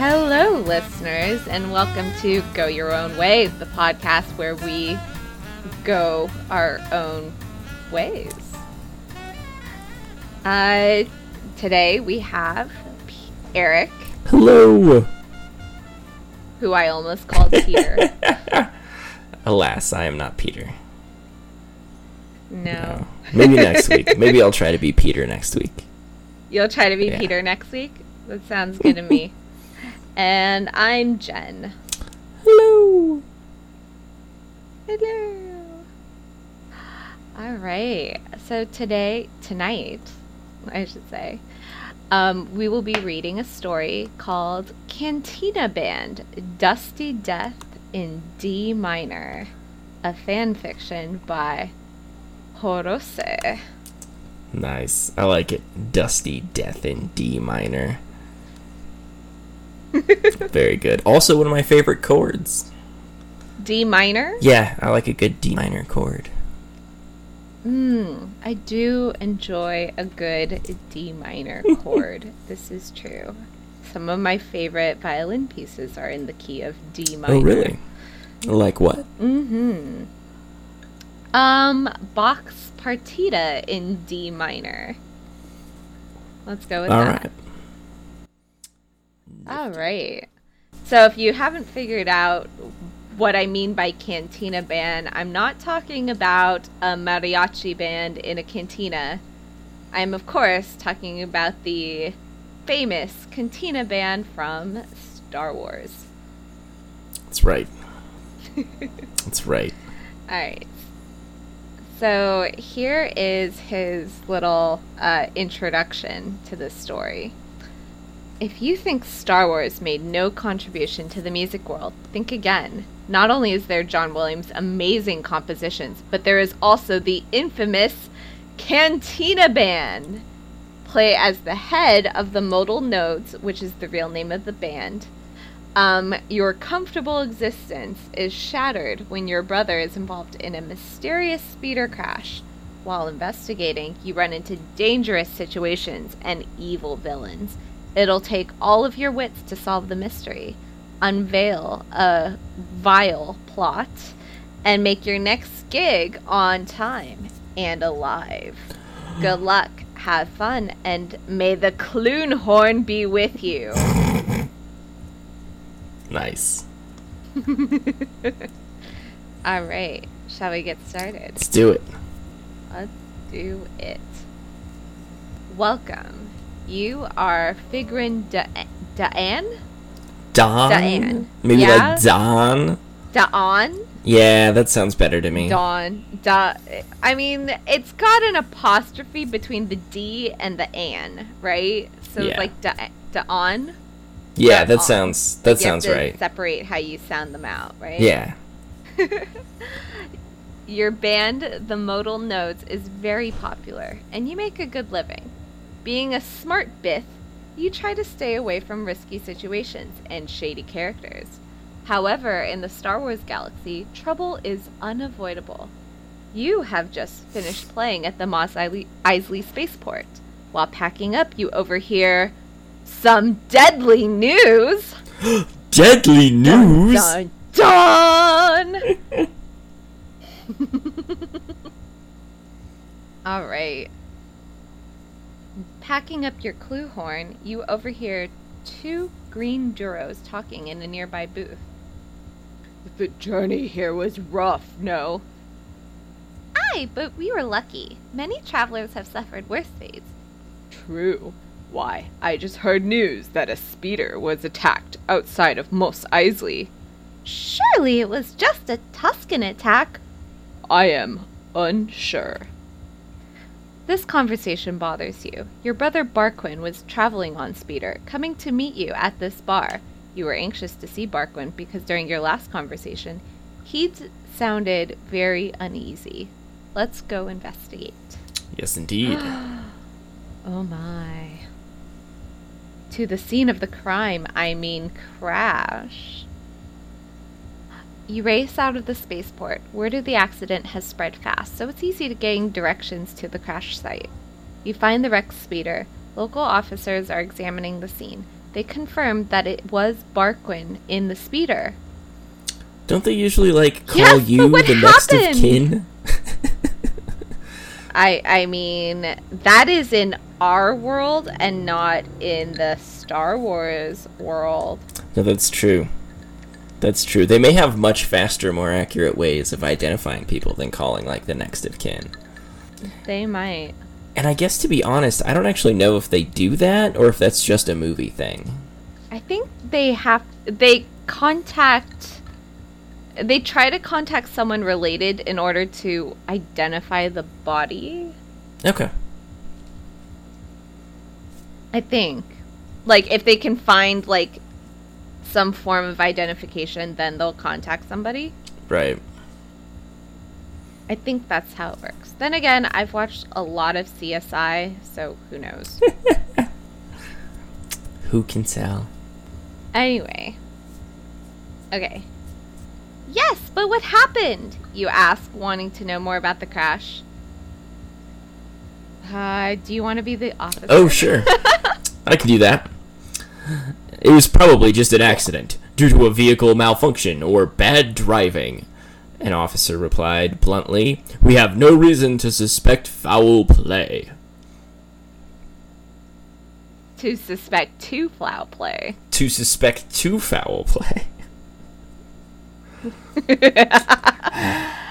Hello, listeners, and welcome to Go Your Own Way, the podcast where we go our own ways. Uh, today we have P- Eric, Hello. who I almost called Peter. Alas, I am not Peter. no. Maybe next week. Maybe I'll try to be Peter next week. You'll try to be Yeah. Peter next week? That sounds good to me. And I'm Jen. Hello. Hello. All right. So today, tonight, I should say, um, we will be reading a story called Cantina Band Dusty Death in D Minor, a fan fiction by Horose. Nice. I like it. Dusty Death in D minor. Very good. Also, one of my favorite chords. D minor? Yeah, I like a good D minor chord. Hmm, I do enjoy a good D minor chord. this is true. Some of my favorite violin pieces are in the key of D minor. Oh, really? Like what? Mm-hmm. Um, Bach's Partita in D minor. Let's go with All that. right. All right. So if you haven't figured out what I mean by cantina band, I'm not talking about a mariachi band in a cantina. I'm of course talking about the famous cantina band from Star Wars. That's right. That's right. All right. So here is his little uh, introduction to this story. If you think Star Wars made no contribution to the music world, think again. Not only is there John Williams' amazing compositions, but there is also the infamous Cantina Band. Play as the head of the Modal Nodes, which is the real name of the band. Um, your comfortable existence is shattered when your brother is involved in a mysterious speeder crash. While investigating, you run into dangerous situations and evil villains. It'll take all of your wits to solve the mystery, unveil a vile plot, and make your next gig on time and alive. Good luck, have fun, and may the Kloo horn be with you. Nice. All right, shall we get started? Let's do it. Let's do it. Welcome. You are Figrin Da- Da'an? Don? Diane. Maybe Yeah? like Don? Da'an? Yeah, that sounds better to me. Dawn. Da. I mean, it's got an apostrophe between the D and the an, right? So Yeah. it's like da- Da'an. yeah, that Da'an. sounds that sounds right. Separate how you sound them out, right? Yeah. Your band, the Modal Nodes, is very popular, and you make a good living. Being a smart bith, you try to stay away from risky situations and shady characters. However, in the Star Wars galaxy, trouble is unavoidable. You have just finished playing at the Mos Eisley, spaceport. While packing up, you overhear some deadly news. Deadly news. Dun dun! All right. Packing up your kloo horn, you overhear two green duros talking in a nearby booth. The journey here was rough, no? Aye, but we were lucky. Many travelers have suffered worse fates. True. Why, I just heard news that a speeder was attacked outside of Mos Eisley. Surely it was just a Tusken attack. I am unsure. This conversation bothers you. Your brother Barquin was traveling on Speeder, coming to meet you at this bar. You were anxious to see Barquin because during your last conversation, he'd sounded very uneasy. Let's go investigate. Yes, indeed. Oh my. To the scene of the crime, I mean crash. You race out of the spaceport. Word of the accident has spread fast, so it's easy to gain directions to the crash site. You find the wrecked speeder. Local officers are examining the scene. they confirm that it was Barquin in the speeder. Don't they usually like call Yes, you the next of happened? kin? I I mean that is in our world and not in the Star Wars world. No, that's true. That's true. They may have much faster, more accurate ways of identifying people than calling like the next of kin. They might. And I guess to be honest, I don't actually know if they do that or if that's just a movie thing. I think they have they contact they try to contact someone related in order to identify the body. Okay. I think. Like if they can find like some form of identification, then they'll contact somebody. Right. I think that's how it works. Then again, I've watched a lot of CSI, so who knows. Who can tell? anyway. Okay. Yes, but what happened? You ask, wanting to know more about the crash. Uh, do you want to be the officer? Oh, sure. I can do that. It was probably just an accident, due to a vehicle malfunction or bad driving. An officer replied bluntly, We have no reason to suspect foul play. to suspect two foul play. To suspect two foul play.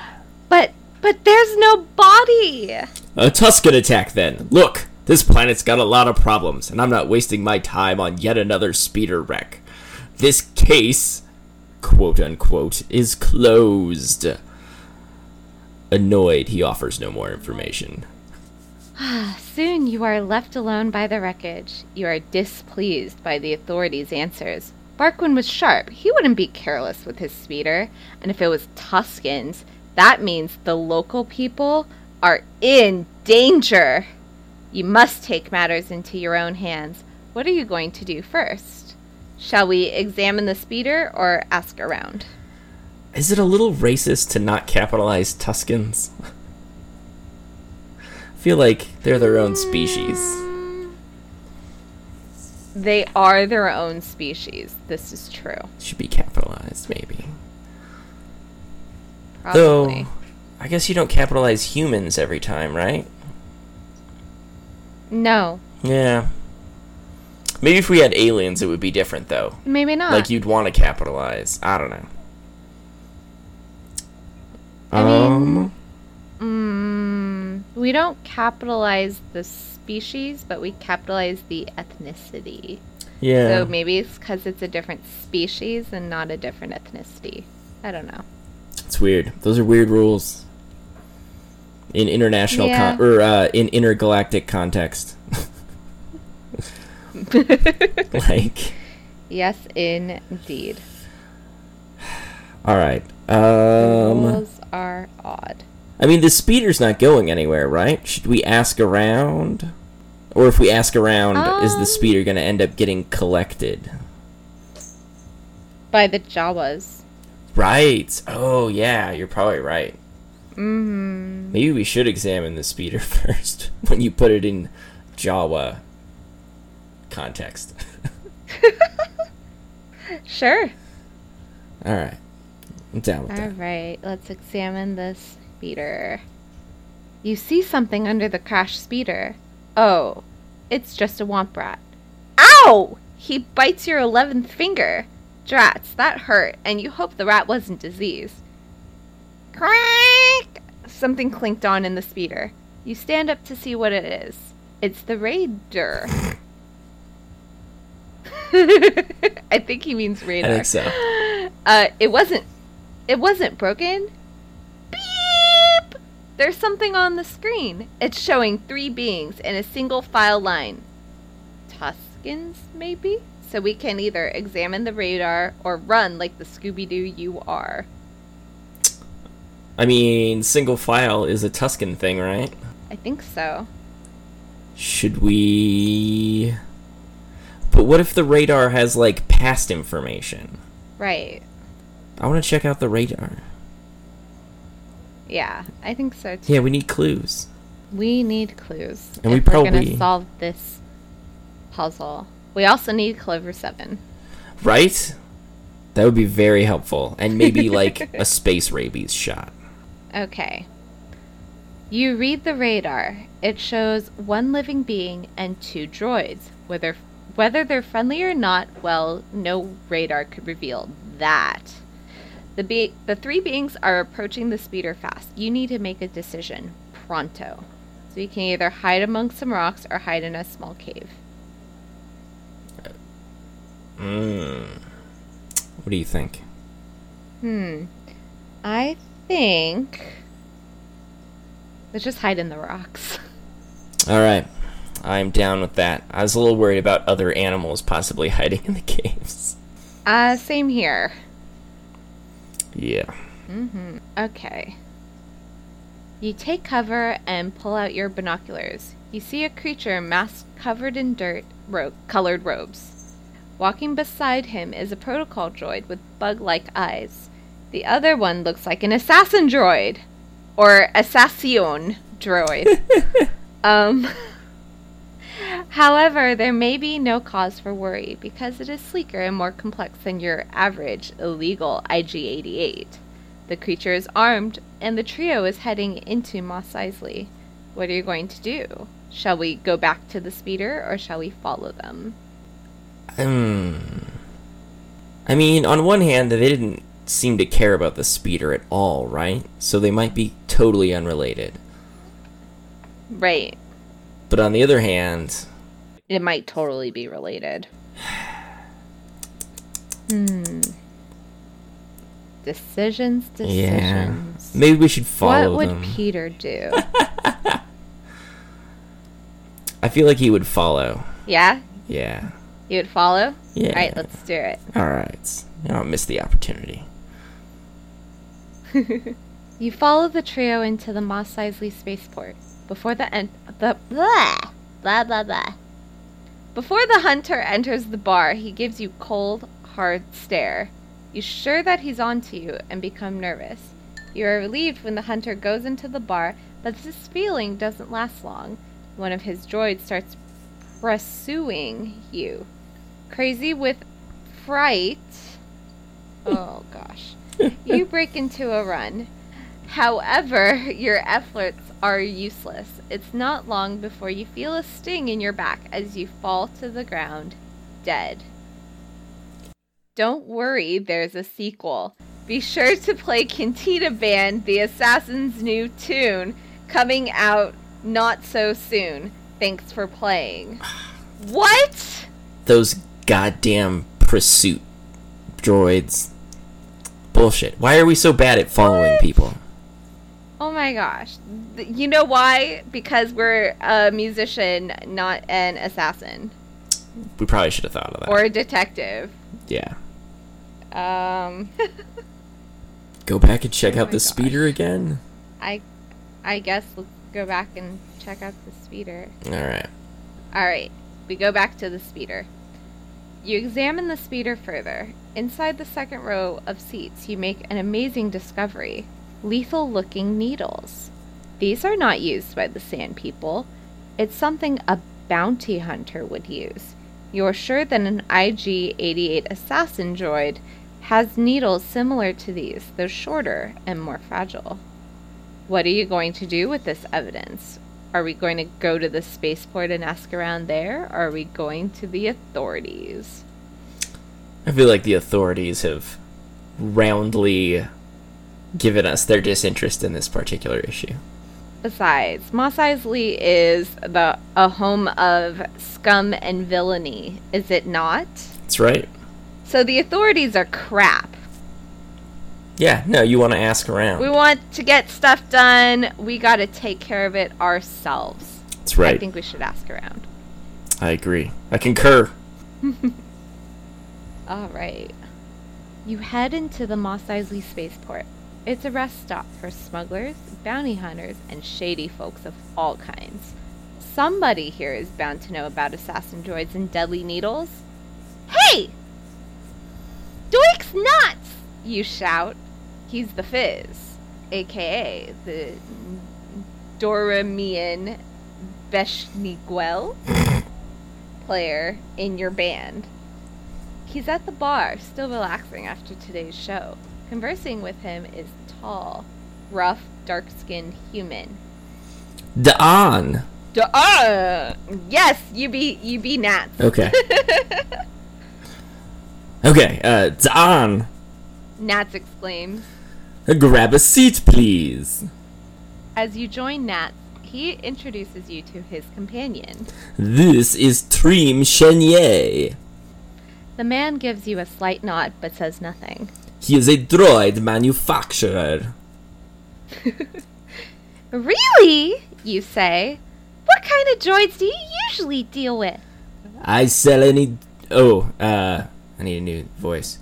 But but there's no body. A Tusken attack, then. Look, this planet's got a lot of problems, and I'm not wasting my time on yet another speeder wreck. This case, quote unquote, is closed. Annoyed, he offers no more information. Ah, soon you are left alone by the wreckage. You are displeased by the authorities' answers. Barquin was sharp. He wouldn't be careless with his speeder. And if it was Tuskens, that means the local people are in danger. You must take matters into your own hands. What are you going to do first? Shall we examine the speeder or ask around? Is it a little racist to not capitalize Tuskens? I feel like they're their own species. They are their own species. This is true. Should be capitalized, maybe. Probably. Though, I guess you don't capitalize humans every time, right? No, Yeah. Maybe if we had aliens, it would be different, though. maybe not. Like you'd want to capitalize. I don't know. I um, Mm, we don't capitalize the species, but we capitalize the ethnicity. yeah. So maybe it's because it's a different species and not a different ethnicity. I don't know. It's weird. Those are weird rules. In international Yeah. con- or uh, in intergalactic context. like, yes, indeed. all right. Um, Rules are odd. I mean, the speeder's not going anywhere, right? Should we ask around? Or if we ask around, is the Um, speeder going to end up getting collected? By the Jawas. Right. Oh, yeah, you're probably right. Mm-hmm. Maybe we should examine the speeder first when you put it in Jawa context. Sure. All right. I'm down with All that. right, let's examine the speeder. You see something under the crashed speeder. Oh, it's just a womp rat. Ow! He bites your 11th finger. Drats, that hurt, and you hope the rat wasn't diseased. Something clinked on in the speeder. You stand up to see what it is. It's the raider. I think he means I think so. Uh, it wasn't. It wasn't broken. Beep. There's something on the screen. It's showing three beings in a single file line. Tuskens, maybe. So we can either examine the radar or run like the Scooby Doo you are. I mean, single file is a Tusken thing, right? I think so. Should we. But what if the radar has, like, past information? Right. I want to check out the radar. Yeah, I think so too. Yeah, we need clues. We need clues. And we if we're probably- gonna solve this puzzle. We also need Clover 7. Right? That would be very helpful. And maybe like a space rabies shot. Okay. You read the radar. It shows one living being and two droids. Whether whether they're friendly or not, well, no radar could reveal that. The be- the three beings are approaching the speeder fast. You need to make a decision pronto. So you can either hide among some rocks or hide in a small cave. Mm. What do you think? Hmm. I think let's just hide in the rocks. All right. I'm down with that. I was a little worried about other animals possibly hiding in the caves. Uh, same here. Yeah. Mm-hmm. Okay. You take cover and pull out your binoculars. You see a creature masked covered in dirt, ro- colored robes. Walking beside him is a protocol droid with bug like eyes. The other one looks like an assassin droid. Or assassin droid. um. However, there may be no cause for worry because it is sleeker and more complex than your average illegal IG 88. The creature is armed, and the trio is heading into Mos Eisley. What are you going to do? Shall we go back to the speeder or shall we follow them? Hmm. I mean, on one hand, they didn't seem to care about the speeder at all, right? So they might be totally unrelated. Right. But on the other hand, It might totally be related. Hmm. Decisions, decisions. yeah, maybe we should follow What would them. Peter do? I feel like he would follow. yeah? Yeah. You would follow? Yeah. Alright, let's do it. All right. I don't miss the opportunity. You follow the trio into the Mos Eisley spaceport. Before the en- the blah blah blah blah. Before the hunter enters the bar, he gives you cold, hard stare. You sure that he's onto you and become nervous. You are relieved when the hunter goes into the bar, but this feeling doesn't last long. One of his droids starts pursuing you. Crazy with fright. Oh gosh. You break into a run. However, your efforts are useless. It's not long before you feel a sting in your back as you fall to the ground, dead. Don't worry, there's a sequel. Be sure to play Cantina Band, the Assassin's new tune, coming out not so soon. Thanks for playing. What? Those goddamn pursuit droids. Bullshit. Why are we so bad at following people? Oh my gosh. You know why? Because we're a musician, not an assassin We probably should have thought of that. or a detective. yeah. Um, Go back and check Oh out the gosh. speeder again. I, I guess let's go back and check out the speeder. All right. All right, we go back to the speeder. You examine the speeder further. Inside the second row of seats, you make an amazing discovery lethal looking needles. These are not used by the Sand People. It's something a bounty hunter would use. You're sure that an IG 88 assassin droid has needles similar to these, though shorter and more fragile. What are you going to do with this evidence? Are we going to go to the spaceport and ask around there? Or are we going to the authorities? I feel like the authorities have roundly given us their disinterest in this particular issue. Besides, Mos Eisley is the a home of scum and villainy, is it not? That's right. So the authorities are crap. Yeah, no, you want to ask around. We want to get stuff done. We got to take care of it ourselves. That's right. I think we should ask around. I agree. I concur. All right. You head into the Mos Eisley spaceport. It's a rest stop for smugglers, bounty hunters, and shady folks of all kinds. Somebody here is bound to know about assassin droids and deadly needles. Hey! Doik's nuts! You shout. He's the Fizz, aka the Dorenian Beshniquel. player in your band. He's at the bar, still relaxing after today's show. Conversing with him is tall, rough, dark skinned human. Daan. Uh, yes, you be you be Nats. Okay. okay, uh, Daan. Nats exclaims. Grab a seat, please. As you join Nat, he introduces you to his companion. This is Trim Chenier. The man gives you a slight nod but says nothing. He is a droid manufacturer. Really? You say. What kind of droids do you usually deal with? I sell any. Oh, uh, I need a new voice.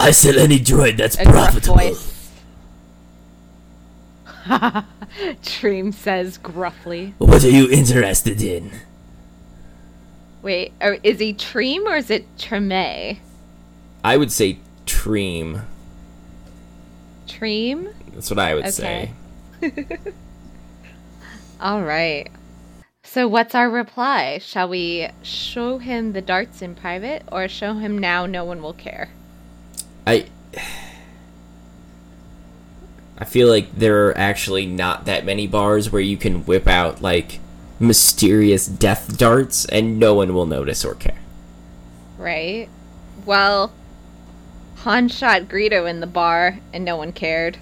I sell any droid that's A profitable. Treem says gruffly. What are you interested in? Wait, oh, is he Treem or is it Treme? I would say Treem. Treem? That's what I would Okay. say. All right. So, what's our reply? Shall we show him the darts in private or show him now no one will care? I. I feel like there are actually not that many bars where you can whip out like mysterious death darts and no one will notice or care. Right? Well, Han shot Greedo in the bar and no one cared.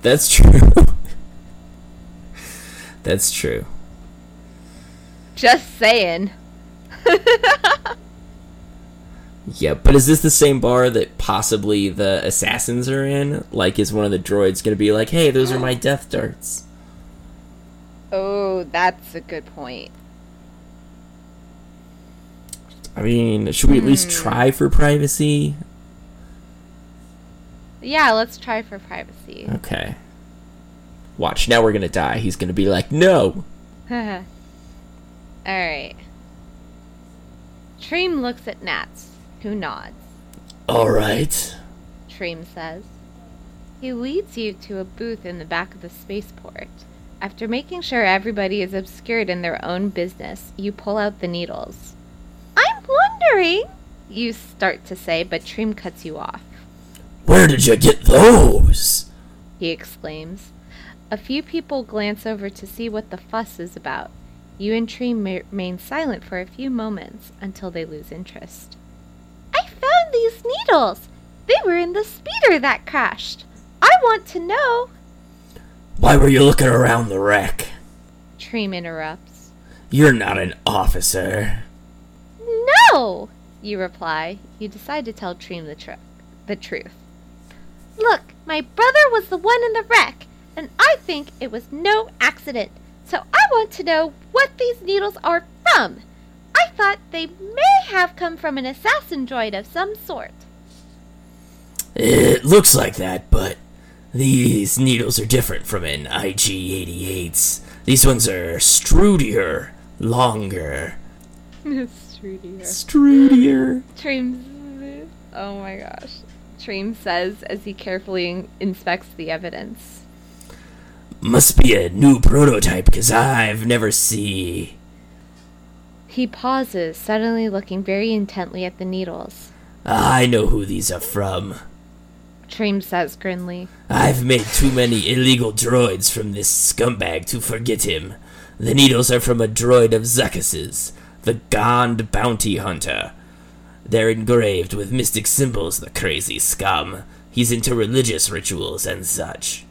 That's true. That's true. Just saying. Yeah, but is this the same bar that possibly the assassins are in? Like, is one of the droids gonna be like, hey, those are my death darts? Oh, that's a good point. I mean, should we at least hmm. try for privacy? Yeah, let's try for privacy. Okay. Watch, now we're gonna die. He's gonna be like, no! Alright. Treem looks at Nats, who nods. Alright. Treem says. He leads you to a booth in the back of the spaceport. After making sure everybody is obscured in their own business, you pull out the needles. I'm wondering, you start to say, but Treem cuts you off. Where did you get those? he exclaims. A few people glance over to see what the fuss is about. You and Tree ma- remain silent for a few moments until they lose interest. Needles! They were in the speeder that crashed! I want to know! Why were you looking around the wreck? Treem interrupts. You're not an officer. No! You reply. You decide to tell Treem the, tru- the truth. Look, my brother was the one in the wreck, and I think it was no accident. So I want to know what these needles are from. I thought they may have come from an assassin droid of some sort. It looks like that, but these needles are different from an IG 88's. These ones are strudier, longer. Strudier. Strudier. Treem. Oh my gosh. Treem says as he carefully in- inspects the evidence. Must be a new prototype, cause I've never see. He pauses, suddenly looking very intently at the needles. Ah, I know who these are from. Treem says grimly. I've made too many illegal droids from this scumbag to forget him. The needles are from a droid of Zuckuss's, the Gand Bounty Hunter. They're engraved with mystic symbols, the crazy scum. He's into religious rituals and such.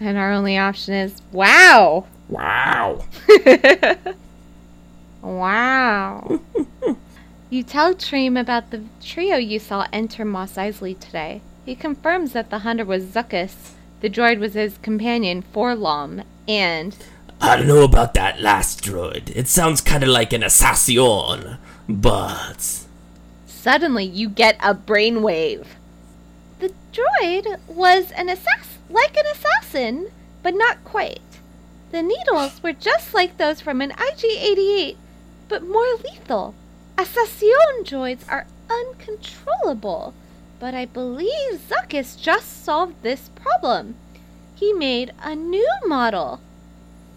And our only option is wow. Wow. Wow. you tell Treem about the trio you saw enter Mos Eisley today. He confirms that the hunter was Zuckuss, the droid was his companion, 4-LOM, and I don't know about that last droid. It sounds kinda like an assassin, but. suddenly you get a brainwave. The droid was an assass- like an assassin, but not quite. The needles were just like those from an IG-88, but more lethal. Assassin droids are uncontrollable, but I believe Zuckuss just solved this problem. He made a new model,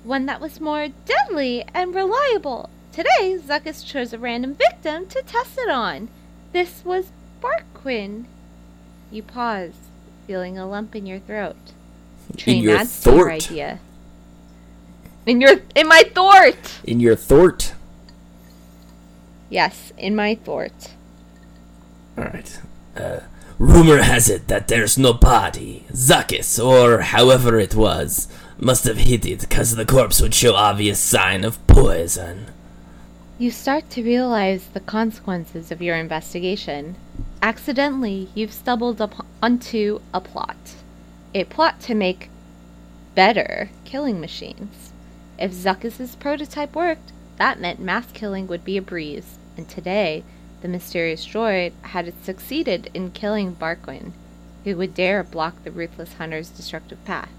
one that was more deadly and reliable, Today, Zuckuss chose a random victim to test it on. This was Barquin. You pause, feeling a lump in your throat. Train your adds your thort. idea. In your in my thort. In your thort. Yes, in my thort. Alright. Uh, rumor has it that there's no body. Zuckuss, or however it was, must have hid it because the corpse would show obvious sign of poison. You start to realize the consequences of your investigation. Accidentally, you've stumbled up onto a plot. A plot to make better killing machines. If Zuckuss's prototype worked, that meant mass killing would be a breeze, and today, the mysterious droid had succeeded in killing Barquin, who would dare block the ruthless hunter's destructive path.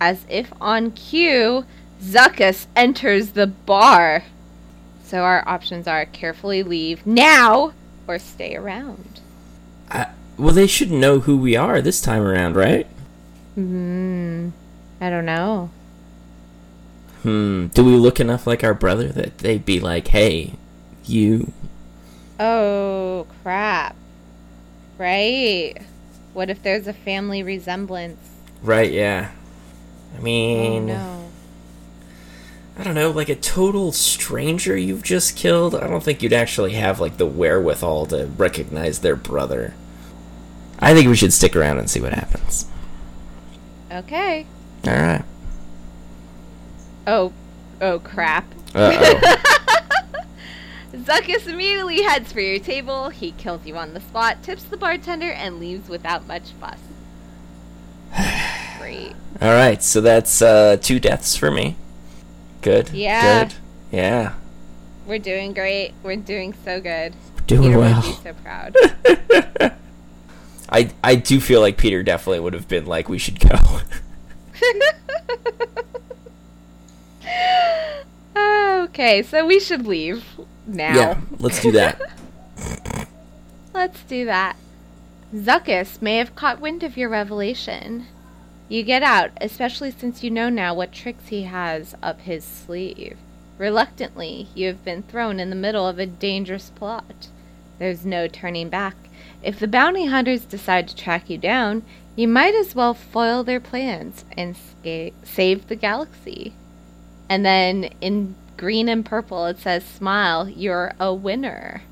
As if on cue, Zuckuss enters the bar. So our options are carefully leave now or stay around. I, well, they should know who we are this time around, right? Hmm. I don't know. Hmm. Do we look enough like our brother that they'd be like, hey, you. Oh, crap. Right. What if there's a family resemblance? Right, yeah. I Oh mean. no. I don't know, like a total stranger you've just killed, I don't think you'd actually have like the wherewithal to recognize their brother. I think we should stick around and see what happens. Okay. All right. Oh, oh crap. Uh oh. Zuckuss immediately heads for your table. He kills you on the spot, tips the bartender, and leaves without much fuss. Great. All right. So that's uh, two deaths for me. Good. Yeah. Good. Yeah. We're doing great. We're doing so good. Doing Peter well. would be so proud. I I do feel like Peter definitely would have been like, we should go. okay, so we should leave now. yeah. Let's do that. Let's do that. Zuckuss may have caught wind of your revelation. You get out, especially since you know now what tricks he has up his sleeve. Reluctantly, you have been thrown in the middle of a dangerous plot. There's no turning back. If the bounty hunters decide to track you down, you might as well foil their plans and sca- save the galaxy. And then in green and purple it says, Smile, you're a winner.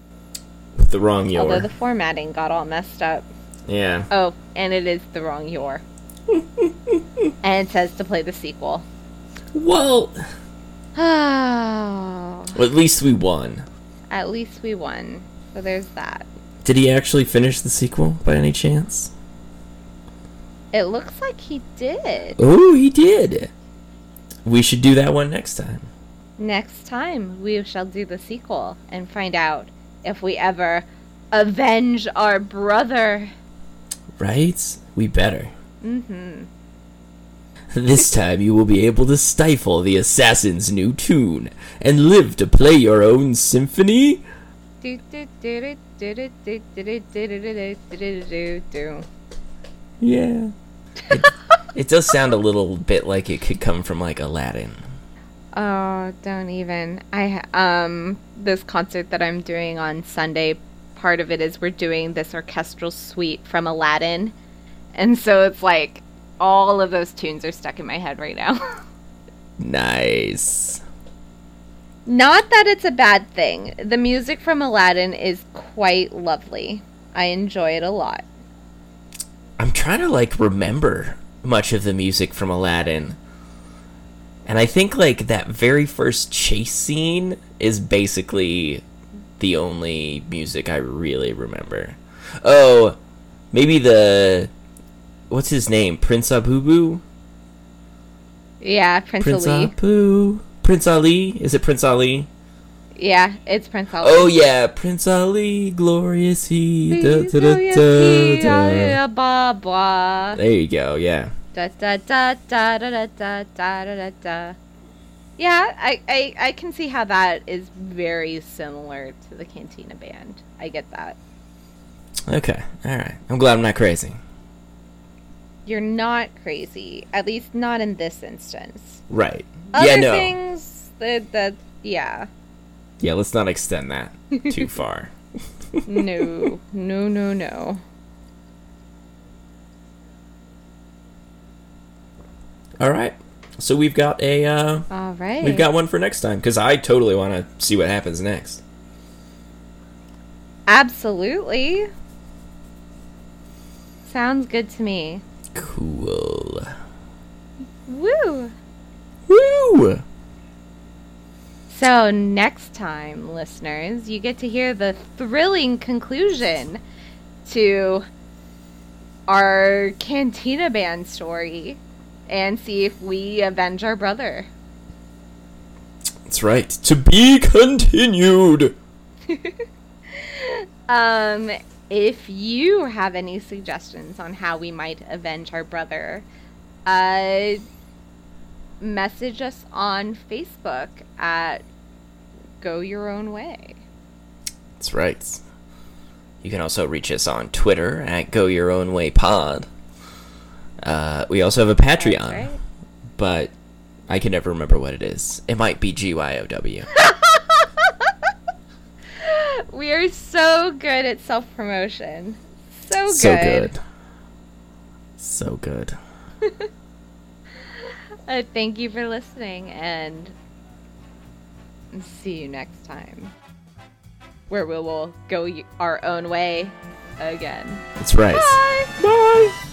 With the wrong you. Although the formatting got all messed up. Yeah. Oh, and it is the wrong your. and it says to play the sequel. Well, Oh, at least we won. at least we won. So there's that. Did he actually finish the sequel by any chance? It looks like he did. Oh, he did. We should do that one next time. Next time, we shall do the sequel and find out if we ever avenge our brother. Right? We better. Mm-hmm. This time you will be able to stifle the assassin's new tune and live to play your own symphony. Yeah. It, it does sound a little bit like it could come from like Aladdin. Oh, don't even. I um this concert that I'm doing on Sunday, part of it is we're doing this orchestral suite from Aladdin. And so it's like all of those tunes are stuck in my head right now. Nice. Not that it's a bad thing. The music from Aladdin is quite lovely. I enjoy it a lot. I'm trying to like remember much of the music from Aladdin. And I think like that very first chase scene is basically the only music I really remember. Oh, maybe the what's his name? Prince Abubu? Yeah, Prince, Prince Ali. Abu? Prince Ali? Is it Prince Ali? Yeah, it's Prince Ali. Oh yeah, Prince Ali, glorious he. Da, da, da, da, da. Ah, blah, blah. There you go. Yeah. Da da da da da da da da da da da. Yeah, I, I I can see how that is very similar to the Cantina band. I get that. Okay. All right. I'm glad I'm not crazy. You're not crazy, at least not in this instance. Right. Other yeah. No. things, the the yeah, Yeah, let's not extend that too far. no, no, no, no. All right. So we've got a uh, All right. we've got one for next time because I totally want to see what happens next. Absolutely. Sounds good to me. Cool. Woo! Woo! So, next time, listeners, you get to hear the thrilling conclusion to our Cantina Band story and see if we avenge our brother. That's right. To be continued. Um, if you have any suggestions on how we might avenge our brother, uh, message us on Facebook at Go Your Own Way. That's right. You can also reach us on Twitter at Go Your Own Way Pod. Uh, we also have a Patreon, right. but I can never remember what it is. It might be GYOW. We are so good at self promotion. So good. so good. So good. Uh, thank you for listening and see you next time. Where we will go our own way again. That's right. Bye! Bye. Bye!